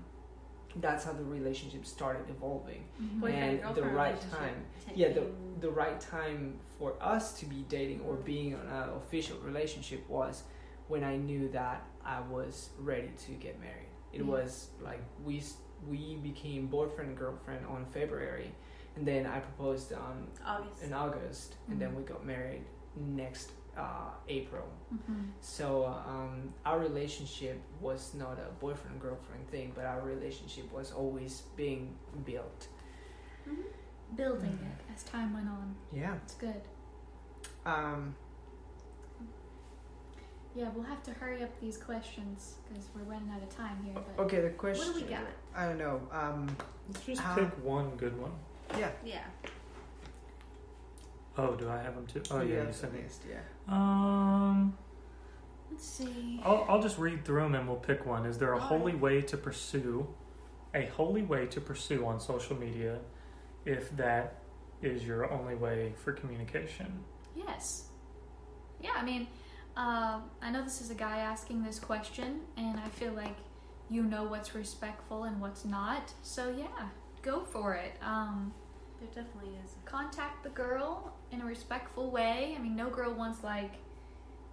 that's how the relationship started evolving Mhm. Boyfriend, and the right time yeah the the right time for us to be dating or being in an official relationship was when I knew that I was ready to get married. It Yeah. was like we we became boyfriend and girlfriend on February, and then I proposed um, August. in August, and then Mhm. we got married next uh, April. Mhm. So um, our relationship was not a boyfriend girlfriend thing, but our relationship was always being built. Mhm. Building it as time went on. Yeah. It's good. Um, Yeah, we'll have to hurry up these questions because we're running out of time here. But okay, the question. what do we got? I don't know. Um, Let's just How- pick one good one. yeah. Yeah. Oh, do I have them too? Oh, yeah, you sent me. list, Yeah. Um, Let's see. I'll, I'll just read through them and we'll pick one. Is there a All holy right. way to pursue, a holy way to pursue on social media, if that is your only way for communication? Yes. Yeah, I mean, uh, I know this is a guy asking this question, and I feel like you know what's respectful and what's not. So yeah, go for it. Um, There definitely is. contact the girl in a respectful way. I mean, no girl wants like,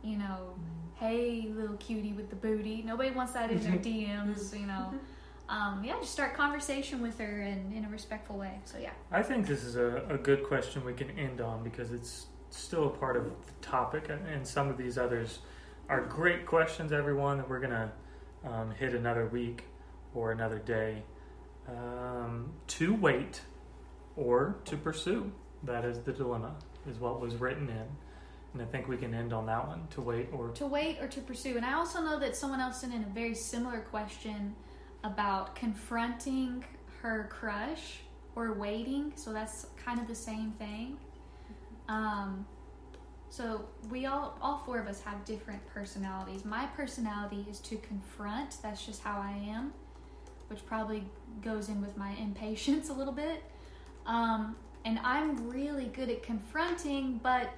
you know, hey little cutie with the booty. Nobody wants that in their DMs. You know. Um, yeah, just start conversation with her in, in a respectful way. So yeah. I think this is a, a good question we can end on because it's still a part of the topic, and, some of these others are great questions, everyone, that we're going to um, hit another week or another day. Um, to wait or to pursue. That is the dilemma, is what was written in. And I think we can end on that one to wait or to wait or to pursue. And I also know that someone else sent in a very similar question about confronting her crush or waiting. So that's kind of the same thing. Um, so we all, all four of us have different personalities. My personality is to confront. That's just how I am, which probably goes in with my impatience a little bit. Um, and I'm really good at confronting, but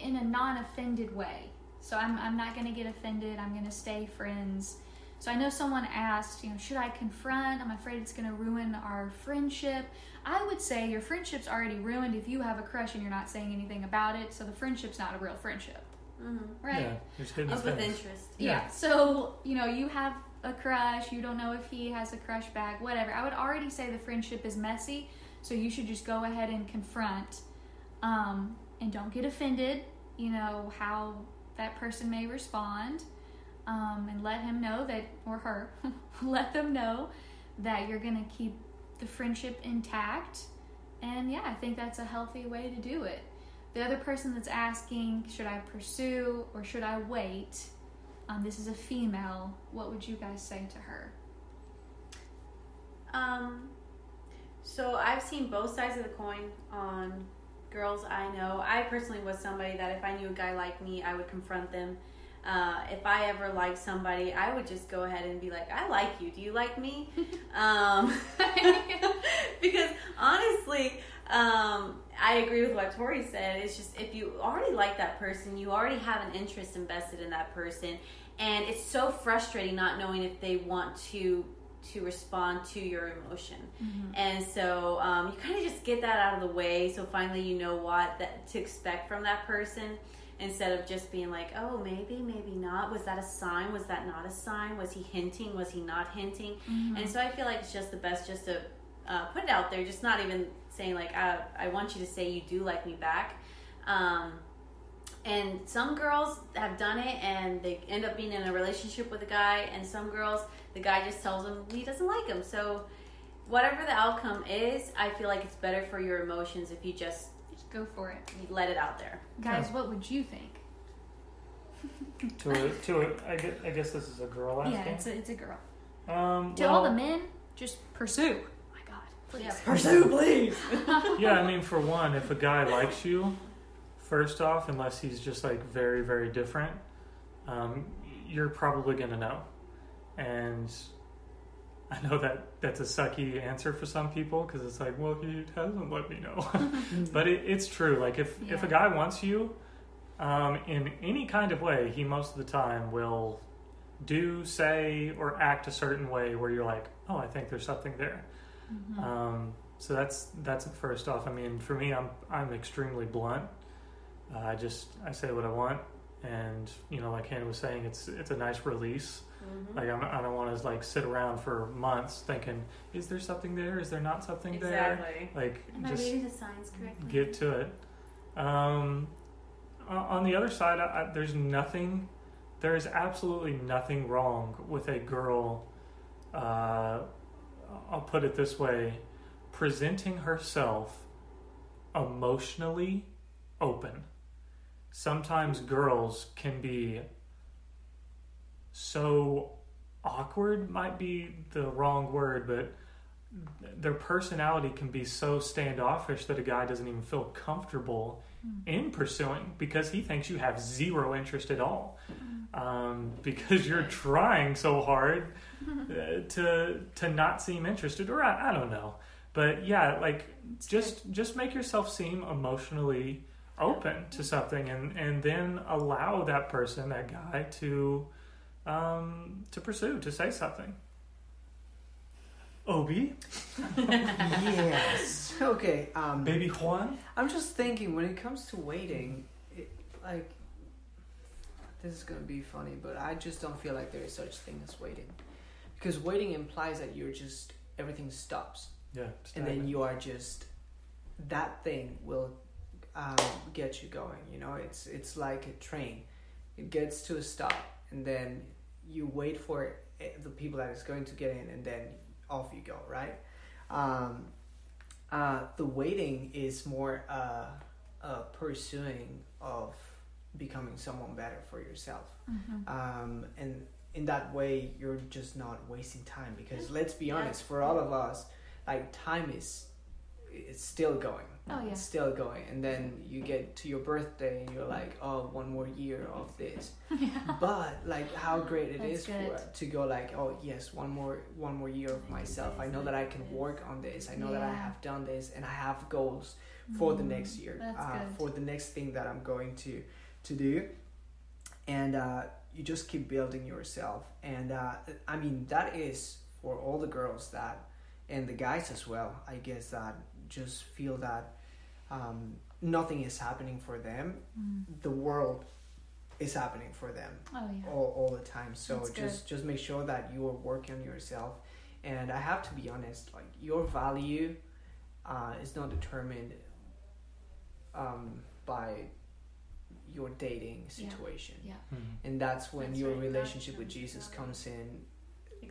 in a non-offended way. So I'm, I'm not going to get offended. I'm going to stay friends. So I know someone asked, you know, should I confront? I'm afraid it's going to ruin our friendship. I would say your friendship's already ruined if you have a crush and you're not saying anything about it. So the friendship's not a real friendship, Mm-hmm. right? yeah, there's hidden Up with things. interest. Yeah. So, you know, you have a crush, you don't know if he has a crush back, whatever. I would already say the friendship is messy, so you should just go ahead and confront. Um, and don't get offended, you know, how that person may respond. Um, and let him know that, or her, let them know that you're going to keep the friendship intact. And yeah, I think that's a healthy way to do it. The other person that's asking, should I pursue or should I wait? Um, this is a female. What would you guys say to her? Um, so I've seen both sides of the coin on girls I know. I personally was somebody that if I knew a guy like me, I would confront them. Uh, if I ever liked somebody, I would just go ahead and be like, "I like you. Do you like me?" um, because honestly, um, I agree with what Tori said. It's just if you already like that person, you already have an interest invested in that person, and it's so frustrating not knowing if they want to to respond to your emotion. And so um, you kind of just get that out of the way. So finally, you know what that to expect from that person. Instead of just being like, oh, maybe, maybe not. Was that a sign? Was that not a sign? Was he hinting? Was he not hinting? And so I feel like it's just the best just to uh, put it out there, just not even saying like, I, I want you to say you do like me back. Um, and some girls have done it and they end up being in a relationship with a guy, and some girls, the guy just tells him he doesn't like him. So, whatever the outcome is, I feel like it's better for your emotions if you just Just go for it. let it out there. Guys, what would you think? To a, to a, I, guess, I guess this is a girl asking. Yeah, it's a, it's a girl. um, To all the men, just pursue. my God, please. Yeah. Pursue, please. yeah, I mean, for one, if a guy likes you, first off, unless he's just like very, very different, um, you're probably gonna know. And I know that that's a sucky answer for some people because it's like, well, he hasn't let me know. but it, it's true. Like, if if a guy wants you um, in any kind of way, he most of the time will do, say, or act a certain way where you're like, oh, I think there's something there. Um, so that's that's first off. I mean, for me, I'm I'm extremely blunt. Uh, I just I say what I want, and you know, like Hannah was saying, it's it's a nice release. Mm-hmm. Like I'm, I don't want to like sit around for months thinking, is there something there? Is there not something Exactly. there? Like Am I just reading the signs correctly? get to it. Um, on the other side, I, I, there's nothing. There is absolutely nothing wrong with a girl. Uh, I'll put it this way: presenting herself emotionally open. Sometimes girls can be so awkward might be the wrong word, but their personality can be so standoffish that a guy doesn't even feel comfortable in pursuing because he thinks you have zero interest at all. Um, because you're trying so hard uh, to to not seem interested or I, I don't know. But yeah like just just make yourself seem emotionally open to something and and then allow that person that guy to um, to pursue to say something Obi yes. Okay. Um, baby Juan I'm just thinking when it comes to waiting, it, like this is gonna be funny, but I just don't feel like there is such thing as waiting, because waiting implies that you're just everything stops, yeah and then you are just that thing will um, get you going. You know, it's it's like a train. It gets to a stop, and then you wait for the people that is going to get in, and then off you go, right? Um, uh, the waiting is more uh, a pursuing of becoming someone better for yourself, um, and in that way, you're just not wasting time. Because let's be honest, for all of us, like time is it's still going. Oh, yeah. It's still going. And then you get to your birthday and you're like, oh, one more year of this. But like how great it That's is for to go like, oh yes, one more one more year of myself. I know that I can work on this. I know that I have done this and I have goals for the next year. that's uh, good. for the next thing that I'm going to to do. And uh, you just keep building yourself. And uh, I mean that is for all the girls that and the guys as well, I guess that just feel that um, nothing is happening for them. The world is happening for them Oh yeah. all, all the time. So That's just just make sure that you are working on yourself. And I have to be honest, like your value uh, is not determined um, by your dating Yeah. situation. Yeah. And that's when That's your right. relationship That's with. Jesus comes in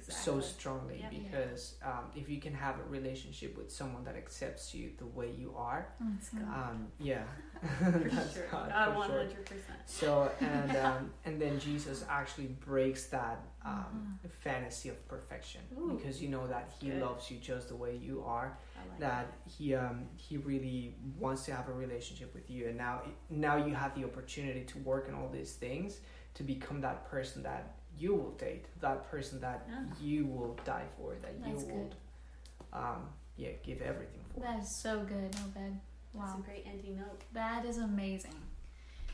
Exactly. so strongly because um, if you can have a relationship with someone that accepts you the way you are, good. um, yeah, that's sure. God, Uh, sure. hundred percent. So and um, and then Jesus actually breaks that um, Mm-hmm. fantasy of perfection Ooh. because you know that He Good. loves you just the way you are. Like That He um, He really wants to have a relationship with you, and now now you have the opportunity to work on all these things to become that person that you will date, that person that Yeah. you will die for, that you That's will good. um, yeah give everything for. That is so good, Obed. That's Wow. a great ending note. That is amazing.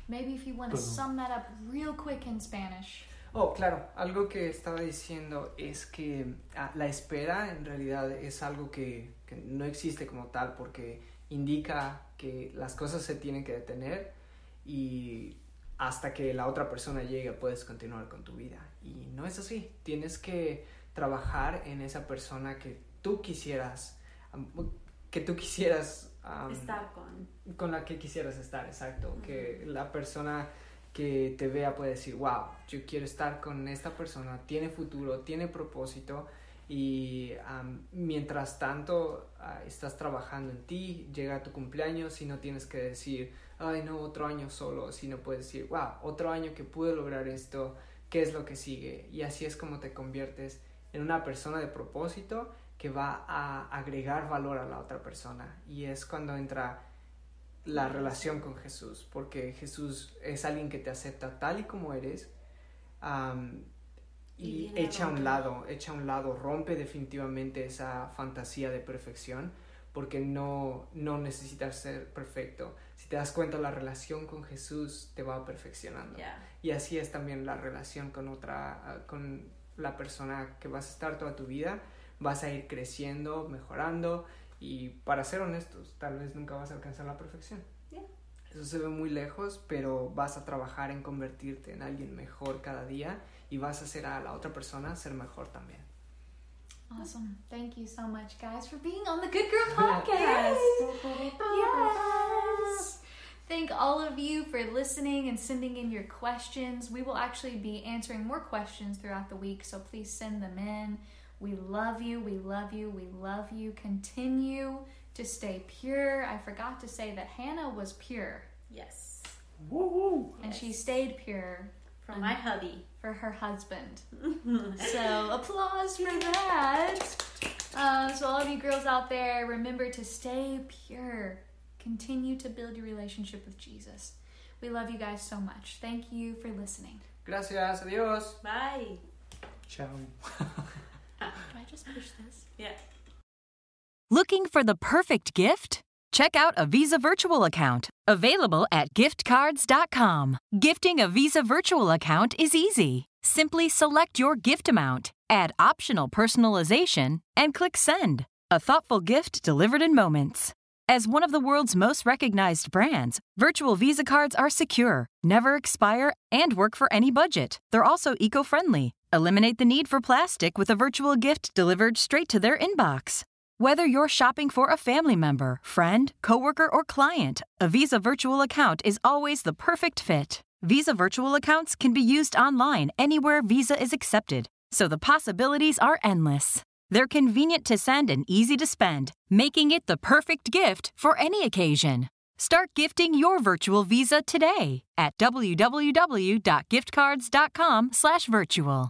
Maybe if you want to Boom. sum that up real quick in Spanish. Oh, claro, algo que estaba diciendo es que ah, la espera en realidad es algo que, que no existe como tal porque indica que las cosas se tienen que detener y hasta que la otra persona llegue puedes continuar con tu vida. Y no es así, tienes que trabajar en esa persona que tú quisieras, que tú quisieras... am, Estar con. con la que quisieras estar, exacto. Que la persona que te vea puede decir, wow, yo quiero estar con esta persona, tiene futuro, tiene propósito y am, mientras tanto ah, estás trabajando en ti, llega tu cumpleaños y no tienes que decir, ay no, otro año solo, sino puedes decir, wow, otro año que pude lograr esto, ¿qué es lo que sigue? Y así es como te conviertes en una persona de propósito que va a agregar valor a la otra persona y es cuando entra la relación con Jesús, porque Jesús es alguien que te acepta tal y como eres Y y, echa a un lado, echa a un lado, rompe definitivamente esa fantasía de perfección, porque no, no necesitas ser perfecto. Si te das cuenta, la relación con Jesús te va perfeccionando. Y así es también la relación con otra, con la persona que vas a estar toda tu vida. Vas a ir creciendo, mejorando y para ser honestos, tal vez nunca vas a alcanzar la perfección. Eso se ve muy lejos, pero vas a trabajar en convertirte en alguien mejor cada día y vas a hacer a la otra persona ser mejor también. Awesome. Thank you so much, guys, for being on the Good Girl Podcast. Yes. Thank all of you for listening and sending in your questions. We will actually be answering more questions throughout the week, so please send them in. We love you. We love you. We love you. Continue to stay pure. I forgot to say that Hannah was pure, Yes. Woo woo! and she stayed pure From my hubby. For her husband. so applause for that. Um, so all of you girls out there, remember to stay pure. Continue to build your relationship with Jesus. We love you guys so much. Thank you for listening. Gracias, adiós. Bye. Ciao. Do I just push this? Yeah. Looking for the perfect gift? Check out a Visa virtual account, available at giftcards.com. Gifting a Visa virtual account is easy. Simply select your gift amount, add optional personalization, and click send. A thoughtful gift delivered in moments. As one of the world's most recognized brands, virtual Visa cards are secure, never expire, and work for any budget. They're also eco friendly. Eliminate the need for plastic with a virtual gift delivered straight to their inbox. Whether you're shopping for a family member, friend, coworker, or client, a Visa virtual account is always the perfect fit. Visa virtual accounts can be used online anywhere Visa is accepted, so the possibilities are endless. They're convenient to send and easy to spend, making it the perfect gift for any occasion. Start gifting your virtual visa today at www.giftcards.com/virtual.